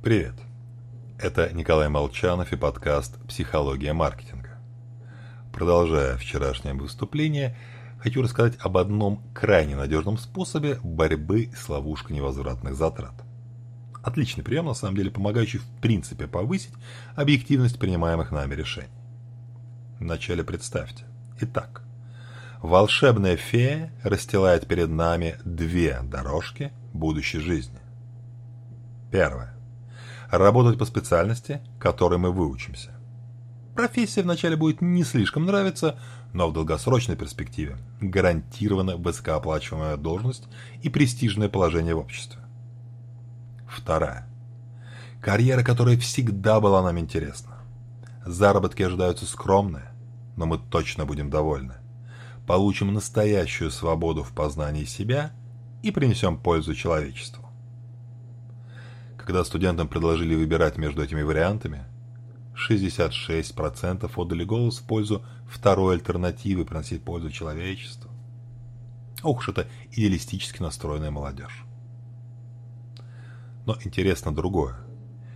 Привет! Это Николай Молчанов и подкаст «Психология маркетинга». Продолжая вчерашнее выступление, хочу рассказать об одном крайне надежном способе борьбы с ловушкой невозвратных затрат. Отличный прием, на самом деле, помогающий в принципе повысить объективность принимаемых нами решений. Вначале представьте. Итак, волшебная фея расстилает перед нами две дорожки будущей жизни. Первое. Работать по специальности, которой мы выучимся. Профессия вначале будет не слишком нравиться, но в долгосрочной перспективе гарантирована высокооплачиваемая должность и престижное положение в обществе. Вторая. Карьера, которая всегда была нам интересна. Заработки ожидаются скромные, но мы точно будем довольны. Получим настоящую свободу в познании себя и принесем пользу человечеству. Когда студентам предложили выбирать между этими вариантами, 66% отдали голос в пользу второй альтернативы приносить пользу человечеству. Ох уж это идеалистически настроенная молодежь. Но интересно другое.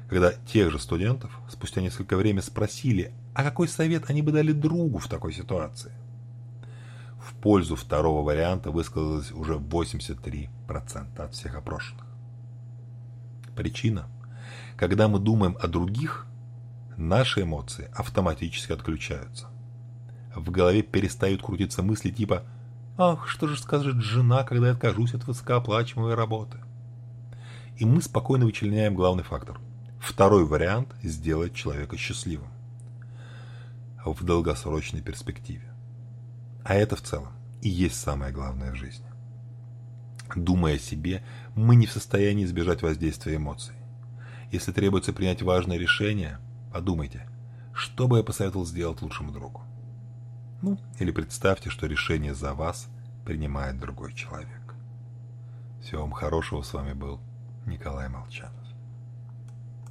Когда тех же студентов спустя несколько времени спросили, а какой совет они бы дали другу в такой ситуации? В пользу второго варианта высказалось уже 83% от всех опрошенных. Причина. Когда мы думаем о других, наши эмоции автоматически отключаются. В голове перестают крутиться мысли типа «Ах, что же скажет жена, когда я откажусь от высокооплачиваемой работы?» И мы спокойно вычленяем главный фактор. Второй вариант сделает человека счастливым. В долгосрочной перспективе. А это в целом и есть самое главное в жизни. Думая о себе, мы не в состоянии избежать воздействия эмоций. Если требуется принять важное решение, подумайте, что бы я посоветовал сделать лучшему другу. Ну, или представьте, что решение за вас принимает другой человек. Всего вам хорошего, с вами был Николай Молчанов.